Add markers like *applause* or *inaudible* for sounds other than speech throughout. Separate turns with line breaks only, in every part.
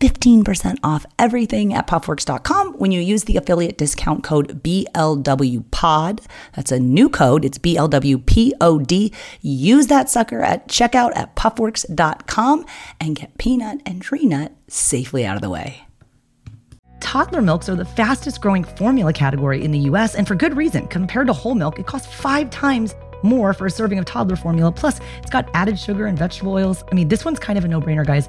15% off everything at puffworks.com when you use the affiliate discount code BLWPOD. That's a new code. It's BLWPOD. Use that sucker at checkout at puffworks.com and get peanut and tree nut safely out of the way.
Toddler milks are the fastest growing formula category in the US, and for good reason. Compared to whole milk, it costs five times more for a serving of toddler formula. Plus, it's got added sugar and vegetable oils. I mean, this one's kind of a no brainer, guys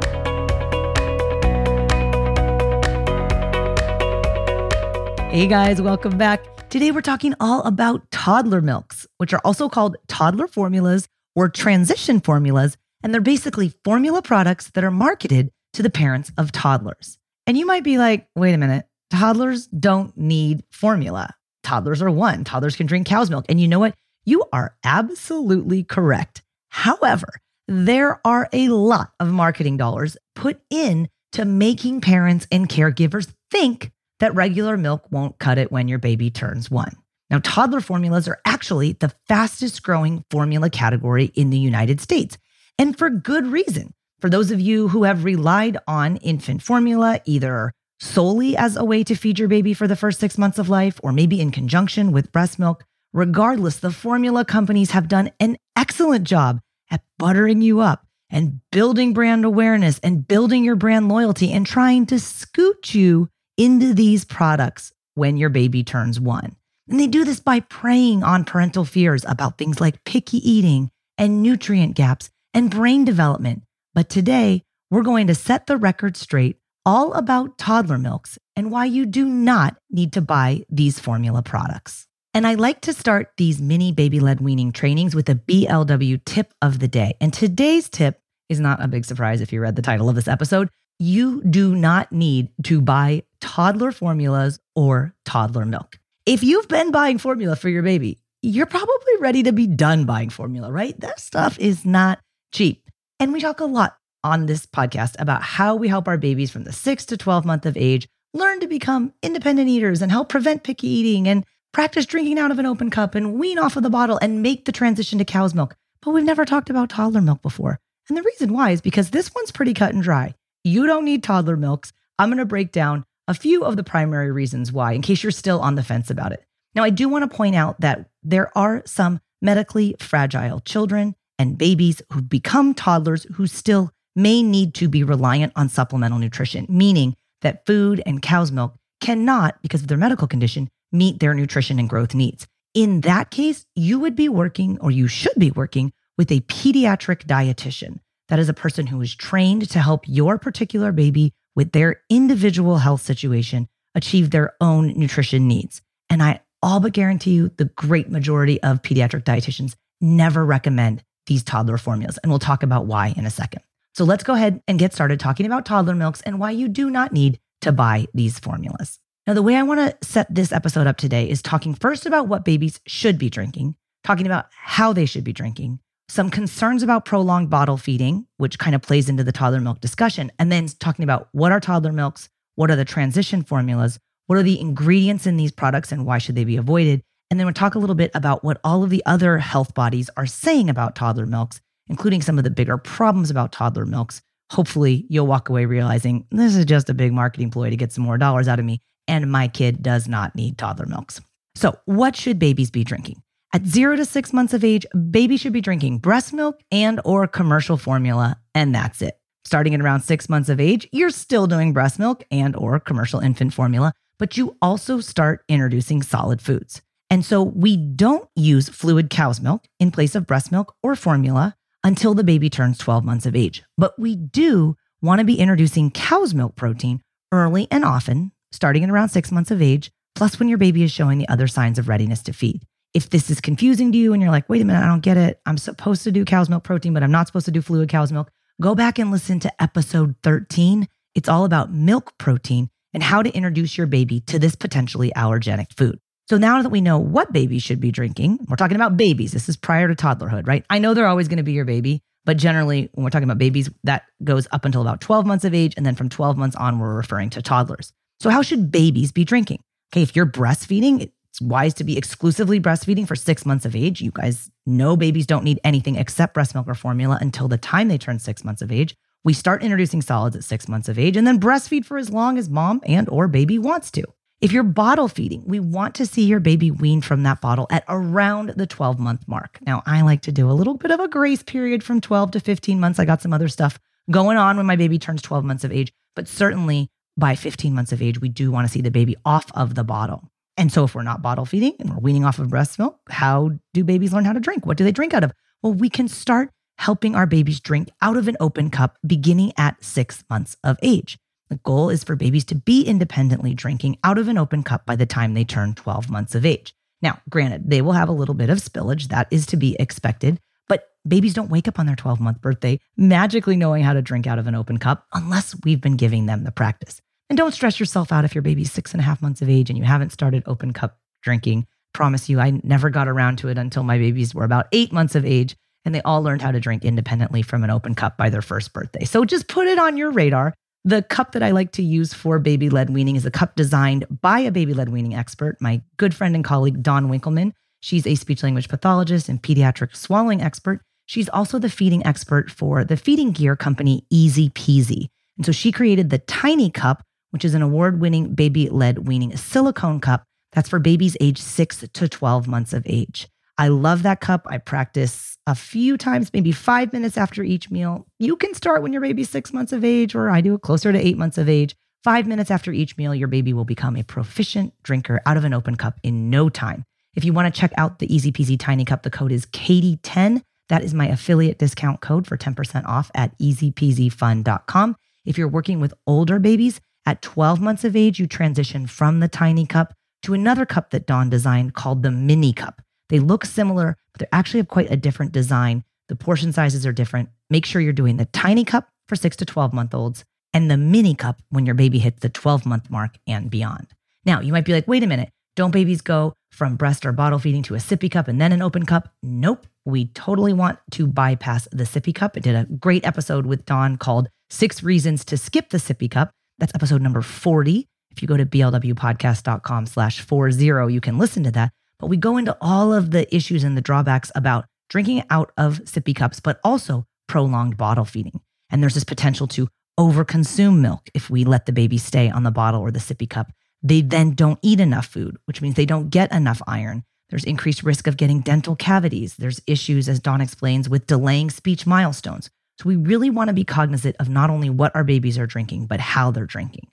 Hey guys, welcome back. Today we're talking all about toddler milks, which are also called toddler formulas or transition formulas. And they're basically formula products that are marketed to the parents of toddlers. And you might be like, wait a minute, toddlers don't need formula. Toddlers are one, toddlers can drink cow's milk. And you know what? You are absolutely correct. However, there are a lot of marketing dollars put in to making parents and caregivers think that regular milk won't cut it when your baby turns one. Now, toddler formulas are actually the fastest growing formula category in the United States, and for good reason. For those of you who have relied on infant formula, either solely as a way to feed your baby for the first six months of life, or maybe in conjunction with breast milk, regardless, the formula companies have done an excellent job at buttering you up and building brand awareness and building your brand loyalty and trying to scoot you into these products when your baby turns one. And they do this by preying on parental fears about things like picky eating and nutrient gaps and brain development. But today, we're going to set the record straight all about toddler milks and why you do not need to buy these formula products. And I like to start these mini baby led weaning trainings with a BLW tip of the day. And today's tip is not a big surprise if you read the title of this episode. You do not need to buy toddler formulas or toddler milk. If you've been buying formula for your baby, you're probably ready to be done buying formula, right? That stuff is not cheap. And we talk a lot on this podcast about how we help our babies from the six to 12 month of age learn to become independent eaters and help prevent picky eating and practice drinking out of an open cup and wean off of the bottle and make the transition to cow's milk. But we've never talked about toddler milk before. And the reason why is because this one's pretty cut and dry. You don't need toddler milks. I'm going to break down a few of the primary reasons why, in case you're still on the fence about it. Now, I do want to point out that there are some medically fragile children and babies who become toddlers who still may need to be reliant on supplemental nutrition, meaning that food and cow's milk cannot, because of their medical condition, meet their nutrition and growth needs. In that case, you would be working or you should be working with a pediatric dietitian. That is a person who is trained to help your particular baby with their individual health situation achieve their own nutrition needs. And I all but guarantee you the great majority of pediatric dietitians never recommend these toddler formulas. And we'll talk about why in a second. So let's go ahead and get started talking about toddler milks and why you do not need to buy these formulas. Now, the way I want to set this episode up today is talking first about what babies should be drinking, talking about how they should be drinking, some concerns about prolonged bottle feeding, which kind of plays into the toddler milk discussion, and then talking about what are toddler milks, what are the transition formulas, what are the ingredients in these products, and why should they be avoided. And then we'll talk a little bit about what all of the other health bodies are saying about toddler milks, including some of the bigger problems about toddler milks. Hopefully, you'll walk away realizing this is just a big marketing ploy to get some more dollars out of me and my kid does not need toddler milks. So, what should babies be drinking? At 0 to 6 months of age, baby should be drinking breast milk and or commercial formula and that's it. Starting at around 6 months of age, you're still doing breast milk and or commercial infant formula, but you also start introducing solid foods. And so we don't use fluid cow's milk in place of breast milk or formula until the baby turns 12 months of age. But we do want to be introducing cow's milk protein early and often starting at around six months of age, plus when your baby is showing the other signs of readiness to feed. If this is confusing to you and you're like, wait a minute, I don't get it. I'm supposed to do cow's milk protein, but I'm not supposed to do fluid cow's milk. Go back and listen to episode 13. It's all about milk protein and how to introduce your baby to this potentially allergenic food. So now that we know what babies should be drinking, we're talking about babies. This is prior to toddlerhood, right? I know they're always going to be your baby, but generally, when we're talking about babies, that goes up until about 12 months of age. And then from 12 months on, we're referring to toddlers. So, how should babies be drinking? Okay, if you're breastfeeding, it's wise to be exclusively breastfeeding for six months of age. You guys know babies don't need anything except breast milk or formula until the time they turn six months of age. We start introducing solids at six months of age and then breastfeed for as long as mom and or baby wants to. If you're bottle feeding, we want to see your baby wean from that bottle at around the 12 month mark. Now, I like to do a little bit of a grace period from 12 to 15 months. I got some other stuff going on when my baby turns 12 months of age, but certainly by 15 months of age, we do want to see the baby off of the bottle. And so, if we're not bottle feeding and we're weaning off of breast milk, how do babies learn how to drink? What do they drink out of? Well, we can start helping our babies drink out of an open cup beginning at six months of age. The goal is for babies to be independently drinking out of an open cup by the time they turn 12 months of age. Now, granted, they will have a little bit of spillage, that is to be expected, but babies don't wake up on their 12 month birthday magically knowing how to drink out of an open cup unless we've been giving them the practice. And don't stress yourself out if your baby's six and a half months of age and you haven't started open cup drinking. Promise you, I never got around to it until my babies were about eight months of age and they all learned how to drink independently from an open cup by their first birthday. So just put it on your radar. The cup that I like to use for baby led weaning is a cup designed by a baby led weaning expert, my good friend and colleague, Dawn Winkelmann. She's a speech language pathologist and pediatric swallowing expert. She's also the feeding expert for the feeding gear company ezpz. And so she created the tiny cup, which is an award winning baby led weaning silicone cup that's for babies age 6 to 12 months of age. I love that cup. I practice a few times, maybe five minutes after each meal. You can start when your baby's six months of age, or I do it closer to eight months of age. Five minutes after each meal, your baby will become a proficient drinker out of an open cup in no time. If you want to check out the ezpz Tiny Cup, the code is Katie10. That is my affiliate discount code for 10% off at ezpzfun.com. If you're working with older babies, at 12 months of age, you transition from the tiny cup to another cup that Dawn designed called the mini cup. They look similar, but they actually have quite a different design. The portion sizes are different. Make sure you're doing the tiny cup for six to 12 month olds and the mini cup when your baby hits the 12 month mark and beyond. Now, you might be like, wait a minute, don't babies go from breast or bottle feeding to a sippy cup and then an open cup? Nope. We totally want to bypass the sippy cup. I did a great episode with Dawn called Six Reasons to Skip the Sippy Cup. That's episode number 40. If you go to blwpodcast.com slash 40, you can listen to that. But we go into all of the issues and the drawbacks about drinking out of sippy cups, but also prolonged bottle feeding. And there's this potential to overconsume milk if we let the baby stay on the bottle or the sippy cup. They then don't eat enough food, which means they don't get enough iron. There's increased risk of getting dental cavities. There's issues, as Dawn explains, with delaying speech milestones. So we really want to be cognizant of not only what our babies are drinking, but how they're drinking.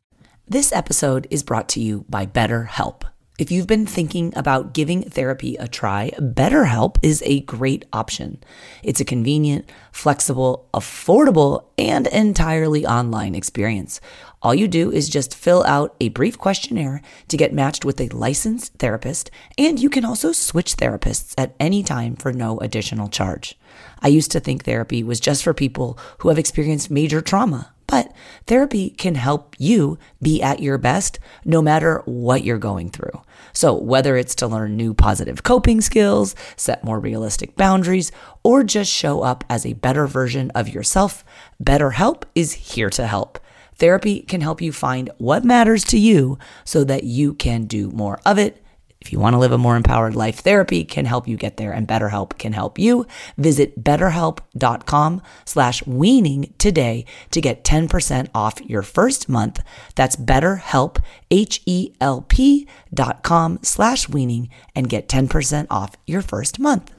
This episode is brought to you by BetterHelp. If you've been thinking about giving therapy a try, BetterHelp is a great option. It's a convenient, flexible, affordable, and entirely online experience. All you do is just fill out a brief questionnaire to get matched with a licensed therapist, and you can also switch therapists at any time for no additional charge. I used to think therapy was just for people who have experienced major trauma but therapy can help you be at your best no matter what you're going through. So, whether it's to learn new positive coping skills, set more realistic boundaries, or just show up as a better version of yourself, BetterHelp is here to help. Therapy can help you find what matters to you so that you can do more of it if you want to live a more empowered life, therapy can help you get there and BetterHelp can help you. Visit betterhelp.com slash weaning today to get 10% off your first month. That's betterhelp, H-E-L-P dot com slash weaning and get 10% off your first month.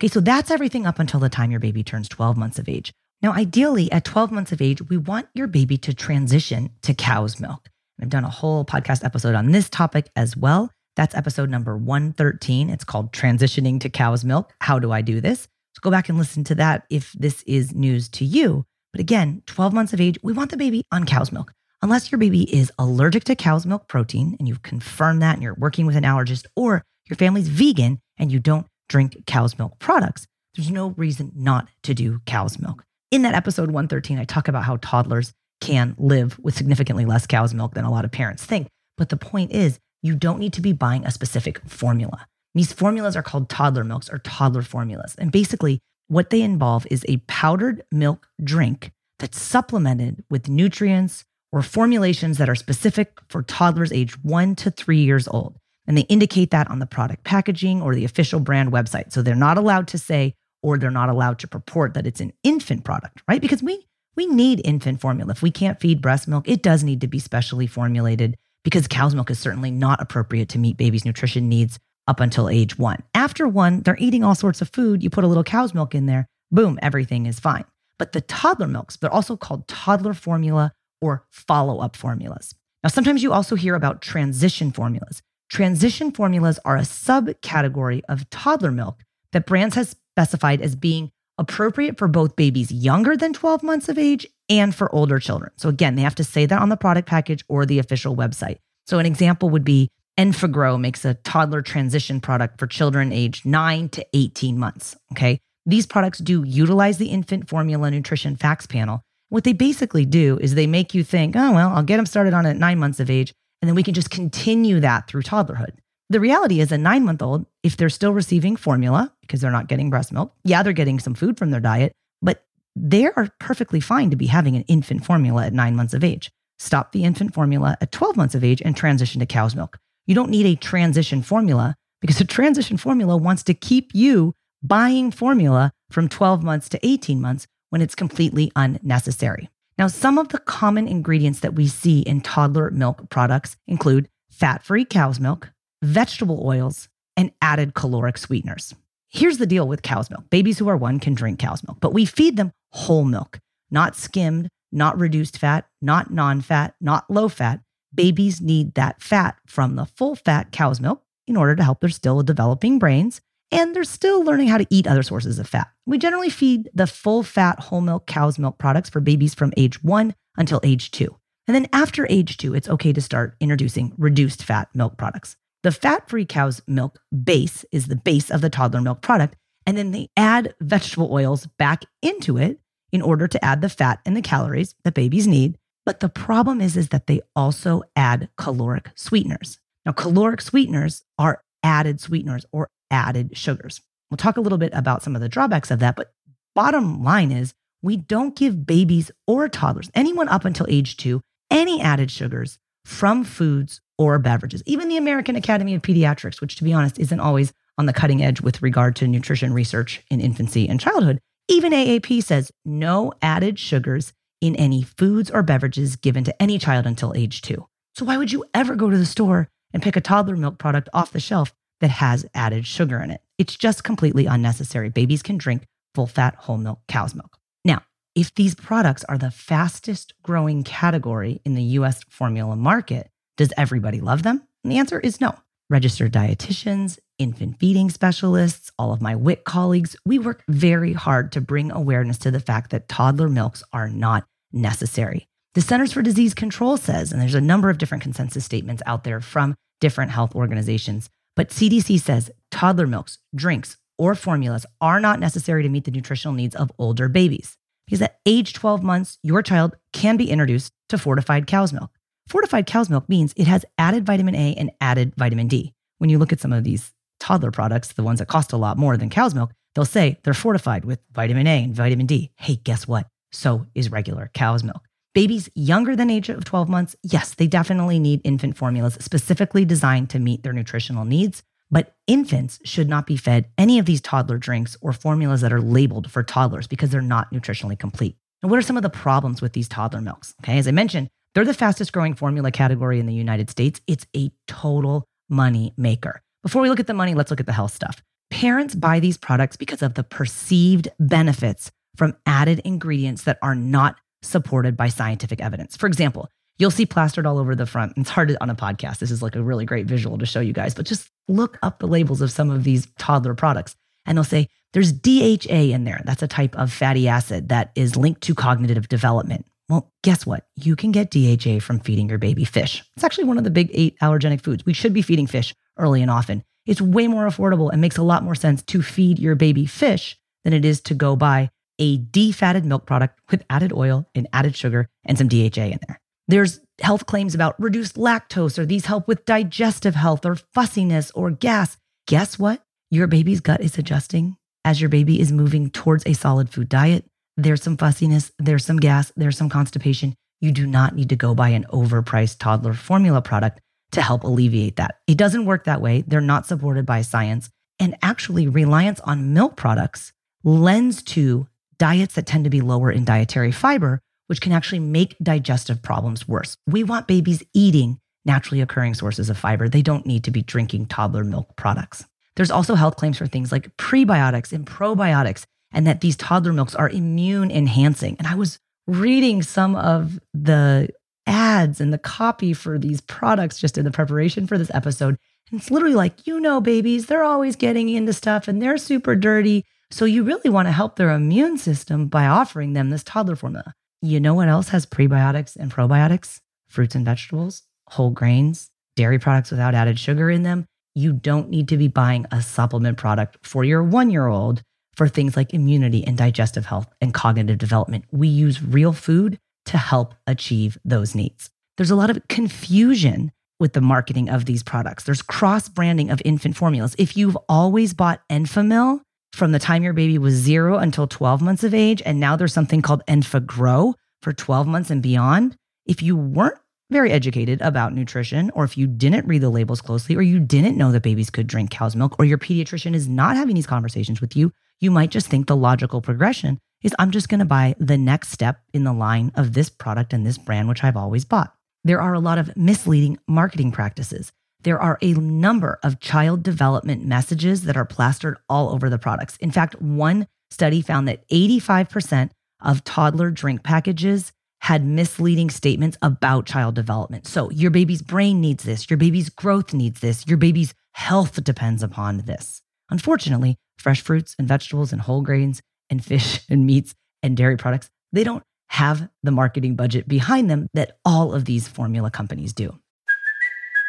Okay, so that's everything up until the time your baby turns 12 months of age. Now, ideally, at 12 months of age, we want your baby to transition to cow's milk. I've done a whole podcast episode on this topic as well. That's episode number 113. It's called Transitioning to Cow's Milk. How do I do this? So go back and listen to that if this is news to you. But again, 12 months of age, we want the baby on cow's milk. Unless your baby is allergic to cow's milk protein and you've confirmed that and you're working with an allergist, or your family's vegan and you don't drink cow's milk products, there's no reason not to do cow's milk. In that episode 113, I talk about how toddlers can live with significantly less cow's milk than a lot of parents think. But the point is, you don't need to be buying a specific formula. These formulas are called toddler milks or toddler formulas. And basically, what they involve is a powdered milk drink that's supplemented with nutrients or formulations that are specific for toddlers aged one to three years old. And they indicate that on the product packaging or the official brand website. So they're not allowed to say, or they're not allowed to purport that it's an infant product, right? Because we we need infant formula. If we can't feed breast milk, it does need to be specially formulated because cow's milk is certainly not appropriate to meet babies' nutrition needs up until age one. After one, they're eating all sorts of food. You put a little cow's milk in there, boom, everything is fine. But the toddler milks, they're also called toddler formula or follow up formulas. Now, sometimes you also hear about transition formulas. Transition formulas are a subcategory of toddler milk that brands has specified as being appropriate for both babies younger than 12 months of age and for older children. So again, they have to say that on the product package or the official website. So an example would be Enfagrow makes a toddler transition product for children aged 9 to 18 months, okay? These products do utilize the infant formula nutrition facts panel. What they basically do is they make you think, "Oh, well, I'll get them started on at 9 months of age and then we can just continue that through toddlerhood." The reality is, a nine month old, if they're still receiving formula because they're not getting breast milk, yeah, they're getting some food from their diet, but they are perfectly fine to be having an infant formula at nine months of age. Stop the infant formula at 12 months of age and transition to cow's milk. You don't need a transition formula because *laughs* a transition formula wants to keep you buying formula from 12 months to 18 months when it's completely unnecessary. Now, some of the common ingredients that we see in toddler milk products include fat free cow's milk, vegetable oils, and added caloric sweeteners. Here's the deal with cow's milk babies who are one can drink cow's milk, but we feed them whole milk, not skimmed, not reduced fat, not non fat, not low fat. Babies need that fat from the full fat cow's milk in order to help their still developing brains, and they're still learning how to eat other sources of fat. We generally feed the full fat whole milk cow's milk products for babies from age one until age two. And then after age two, it's okay to start introducing reduced fat milk products. The fat free cow's milk base is the base of the toddler milk product. And then they add vegetable oils back into it in order to add the fat and the calories that babies need. But the problem is, is that they also add caloric sweeteners. Now, caloric sweeteners are added sweeteners or added sugars. We'll talk a little bit about some of the drawbacks of that. But bottom line is, we don't give babies or toddlers, anyone up until age two, any added sugars from foods or beverages. Even the American Academy of Pediatrics, which to be honest isn't always on the cutting edge with regard to nutrition research in infancy and childhood, even AAP says no added sugars in any foods or beverages given to any child until age two. So why would you ever go to the store and pick a toddler milk product off the shelf that has added sugar in it. It's just completely unnecessary. Babies can drink full fat whole milk cow's milk. Now, if these products are the fastest growing category in the US formula market, does everybody love them? And the answer is no. Registered dietitians, infant feeding specialists, all of my WIC colleagues, we work very hard to bring awareness to the fact that toddler milks are not necessary. The Centers for Disease Control says, and there's a number of different consensus statements out there from different health organizations, but CDC says toddler milks, drinks, or formulas are not necessary to meet the nutritional needs of older babies. Because at age 12 months, your child can be introduced to fortified cow's milk. Fortified cow's milk means it has added vitamin A and added vitamin D. When you look at some of these toddler products, the ones that cost a lot more than cow's milk, they'll say they're fortified with vitamin A and vitamin D. Hey, guess what? So is regular cow's milk. Babies younger than age of 12 months, yes, they definitely need infant formulas specifically designed to meet their nutritional needs. But infants should not be fed any of these toddler drinks or formulas that are labeled for toddlers because they're not nutritionally complete. And what are some of the problems with these toddler milks? Okay, as I mentioned, they're the fastest growing formula category in the United States. It's a total money maker. Before we look at the money, let's look at the health stuff. Parents buy these products because of the perceived benefits from added ingredients that are not supported by scientific evidence. For example, you'll see plastered all over the front. And it's hard to, on a podcast. This is like a really great visual to show you guys, but just look up the labels of some of these toddler products and they'll say there's DHA in there. That's a type of fatty acid that is linked to cognitive development. Well, guess what? You can get DHA from feeding your baby fish. It's actually one of the big eight allergenic foods. We should be feeding fish early and often. It's way more affordable and makes a lot more sense to feed your baby fish than it is to go buy a defatted milk product with added oil and added sugar and some DHA in there. There's health claims about reduced lactose or these help with digestive health or fussiness or gas. Guess what? Your baby's gut is adjusting as your baby is moving towards a solid food diet. There's some fussiness, there's some gas, there's some constipation. You do not need to go buy an overpriced toddler formula product to help alleviate that. It doesn't work that way. They're not supported by science. And actually, reliance on milk products lends to diets that tend to be lower in dietary fiber, which can actually make digestive problems worse. We want babies eating naturally occurring sources of fiber. They don't need to be drinking toddler milk products. There's also health claims for things like prebiotics and probiotics, and that these toddler milks are immune enhancing. And I was reading some of the ads and the copy for these products just in the preparation for this episode. And it's literally like, you know, babies, they're always getting into stuff and they're super dirty. So you really want to help their immune system by offering them this toddler formula. You know what else has prebiotics and probiotics? Fruits and vegetables, whole grains, dairy products without added sugar in them. You don't need to be buying a supplement product for your one year old for things like immunity and digestive health and cognitive development. We use real food to help achieve those needs. There's a lot of confusion with the marketing of these products. There's cross branding of infant formulas. If you've always bought Enfamil, from the time your baby was zero until 12 months of age. And now there's something called Enfagrow for 12 months and beyond. If you weren't very educated about nutrition, or if you didn't read the labels closely, or you didn't know that babies could drink cow's milk, or your pediatrician is not having these conversations with you, you might just think the logical progression is I'm just going to buy the next step in the line of this product and this brand, which I've always bought. There are a lot of misleading marketing practices there are a number of child development messages that are plastered all over the products. In fact, one study found that 85% of toddler drink packages had misleading statements about child development. So, your baby's brain needs this, your baby's growth needs this, your baby's health depends upon this. Unfortunately, fresh fruits and vegetables and whole grains and fish *laughs* and meats and dairy products, they don't have the marketing budget behind them that all of these formula companies do.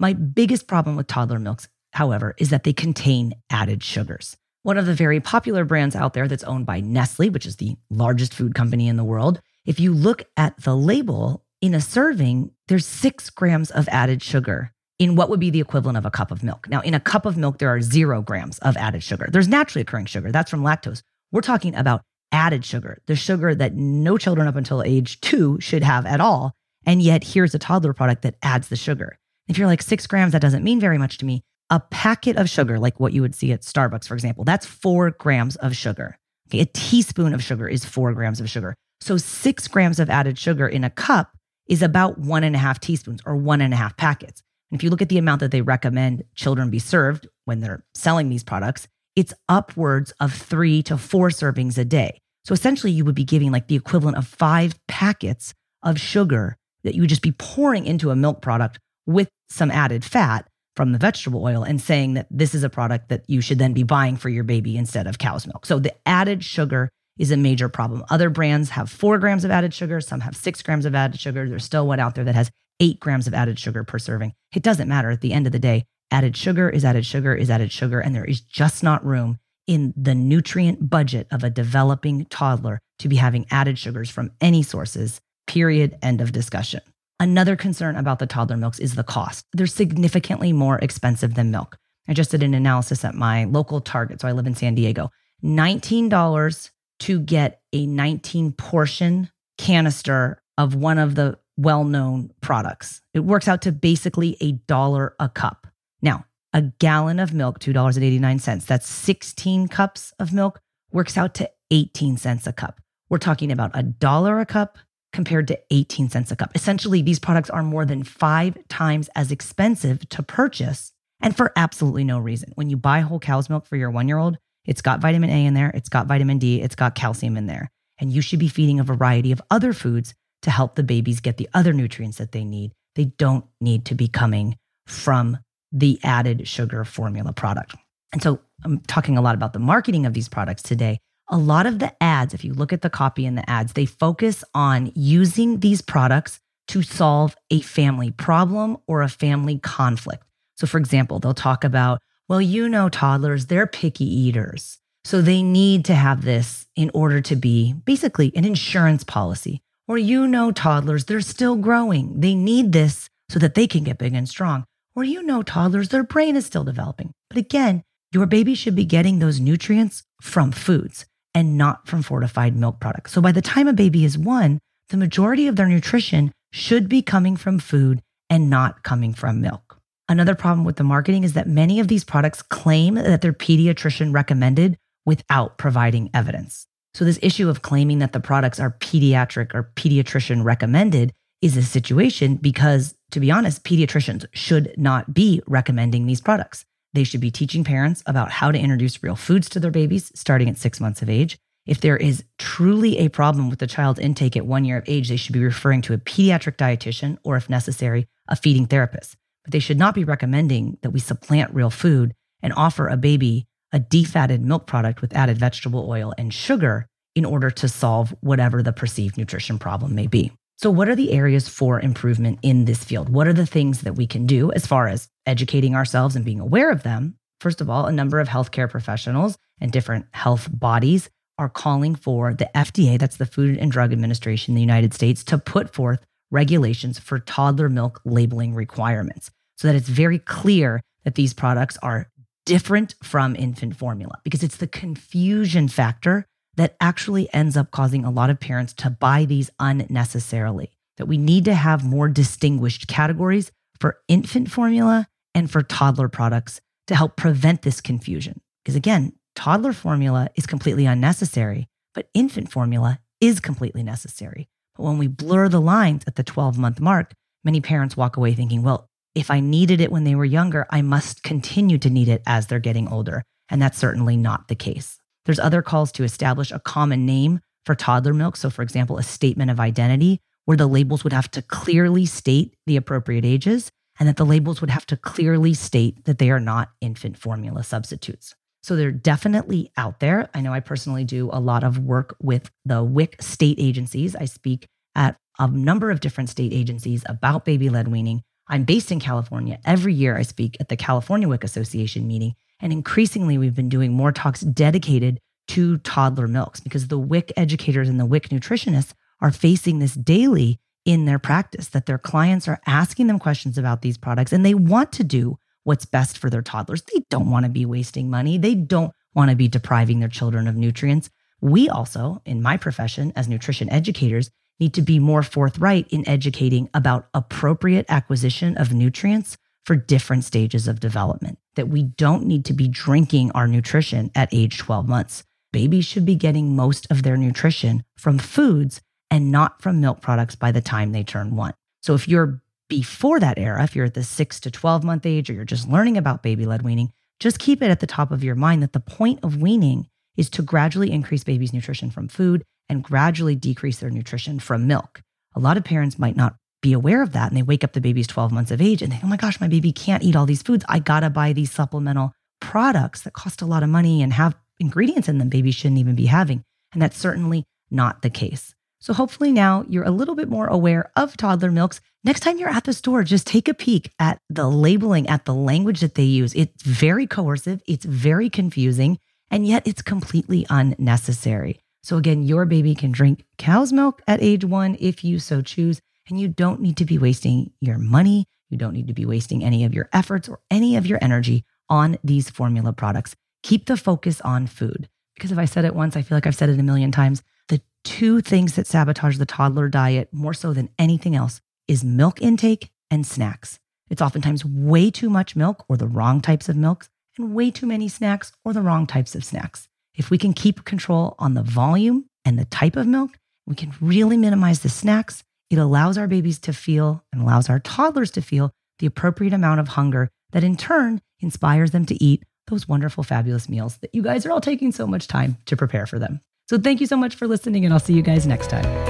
My biggest problem with toddler milks, however, is that they contain added sugars. One of the very popular brands out there that's owned by Nestle, which is the largest food company in the world, if you look at the label in a serving, there's six grams of added sugar in what would be the equivalent of a cup of milk. Now, in a cup of milk, there are zero grams of added sugar. There's naturally occurring sugar, that's from lactose. We're talking about added sugar, the sugar that no children up until age two should have at all. And yet, here's a toddler product that adds the sugar. If you're like six grams, that doesn't mean very much to me. A packet of sugar, like what you would see at Starbucks, for example, that's four grams of sugar. Okay, a teaspoon of sugar is four grams of sugar. So six grams of added sugar in a cup is about one and a half teaspoons or one and a half packets. And if you look at the amount that they recommend children be served when they're selling these products, it's upwards of three to four servings a day. So essentially, you would be giving like the equivalent of five packets of sugar that you would just be pouring into a milk product with some added fat from the vegetable oil and saying that this is a product that you should then be buying for your baby instead of cow's milk. So the added sugar is a major problem. Other brands have four grams of added sugar, some have six grams of added sugar. There's still one out there that has eight grams of added sugar per serving. It doesn't matter. At the end of the day, added sugar is added sugar is added sugar, and there is just not room in the nutrient budget of a developing toddler to be having added sugars from any sources, period. End of discussion. Another concern about the toddler milks is the cost. They're significantly more expensive than milk. I just did an analysis at my local Target. So I live in San Diego. $19 to get a 19 portion canister of one of the well known products. It works out to basically a dollar a cup. Now, a gallon of milk, $2.89, that's 16 cups of milk, works out to 18 cents a cup. We're talking about a dollar a cup compared to 18 cents a cup. Essentially, these products are more than five times as expensive to purchase and for absolutely no reason. When you buy whole cow's milk for your one year old, it's got vitamin A in there, it's got vitamin D, it's got calcium in there. And you should be feeding a variety of other foods to help the babies get the other nutrients that they need. They don't need to be coming from the added sugar formula product. And so I'm talking a lot about the marketing of these products today a lot of the ads, if you look at the copy in the ads, they focus on using these products to solve a family problem or a family conflict. So, for example, they'll talk about, well, you know, toddlers, they're picky eaters. So they need to have this in order to be basically an insurance policy. Or, you know, toddlers, they're still growing. They need this so that they can get big and strong. Or, you know, toddlers, their brain is still developing. But again, your baby should be getting those nutrients from foods and not from fortified milk products. So by the time a baby is one, the majority of their nutrition should be coming from food and not coming from milk. Another problem with the marketing is that many of these products claim that they're pediatrician recommended without providing evidence. So, this issue of claiming that the products are pediatric or pediatrician recommended is a situation because, to be honest, pediatricians should not be recommending these products. They should be teaching parents about how to introduce real foods to their babies starting at six months of age. If there is truly a problem with the child's intake at one year of age, they should be referring to a pediatric dietitian or, if necessary, a feeding therapist. But they should not be recommending that we supplant real food and offer a baby a defatted milk product with added vegetable oil and sugar in order to solve whatever the perceived nutrition problem may be. So, what are the areas for improvement in this field? What are the things that we can do as far as educating ourselves and being aware of them? First of all, a number of healthcare professionals and different health bodies are calling for the FDA, that's the Food and Drug Administration in the United States, to put forth regulations for toddler milk labeling requirements so that it's very clear that these products are different from infant formula because it's the confusion factor that actually ends up causing a lot of parents to buy these unnecessarily. That we need to have more distinguished categories for infant formula and for toddler products to help prevent this confusion. Because again, toddler formula is completely unnecessary, but infant formula is completely necessary. But when we blur the lines at the 12 month mark, many parents walk away thinking, well, if I needed it when they were younger, I must continue to need it as they're getting older. And that's certainly not the case. There's other calls to establish a common name for toddler milk. So, for example, a statement of identity where the labels would have to clearly state the appropriate ages and that the labels would have to clearly state that they are not infant formula substitutes. So they're definitely out there. I know I personally do a lot of work with the WIC state agencies. I speak at a number of different state agencies about baby led weaning. I'm based in California. Every year I speak at the California WIC Association meeting. And increasingly, we've been doing more talks dedicated to toddler milks because the WIC educators and the WIC nutritionists are facing this daily in their practice, that their clients are asking them questions about these products and they want to do what's best for their toddlers. They don't want to be wasting money. They don't want to be depriving their children of nutrients. We also, in my profession as nutrition educators, need to be more forthright in educating about appropriate acquisition of nutrients for different stages of development, that we don't need to be drinking our nutrition at age 12 months. Babies should be getting most of their nutrition from foods and not from milk products by the time they turn one. So if you're before that era, if you're at the six to 12 month age or you're just learning about baby led weaning, just keep it at the top of your mind that the point of weaning is to gradually increase baby's nutrition from food and gradually decrease their nutrition from milk. A lot of parents might not be aware of that and they wake up the baby's 12 months of age and think, oh my gosh, my baby can't eat all these foods. I gotta buy these supplemental products that cost a lot of money and have ingredients in them babies shouldn't even be having. And that's certainly not the case. So hopefully now you're a little bit more aware of toddler milks. Next time you're at the store, just take a peek at the labeling, at the language that they use. It's very coercive, it's very confusing, and yet it's completely unnecessary. So again, your baby can drink cow's milk at age one if you so choose, and you don't need to be wasting your money. You don't need to be wasting any of your efforts or any of your energy on these formula products. Keep the focus on food. Because if I said it once, I feel like I've said it a million times. The two things that sabotage the toddler diet more so than anything else is milk intake and snacks. It's oftentimes way too much milk or the wrong types of milks and way too many snacks or the wrong types of snacks. If we can keep control on the volume and the type of milk, we can really minimize the snacks. It allows our babies to feel and allows our toddlers to feel the appropriate amount of hunger that in turn inspires them to eat those wonderful, fabulous meals that you guys are all taking so much time to prepare for them. So thank you so much for listening, and I'll see you guys next time.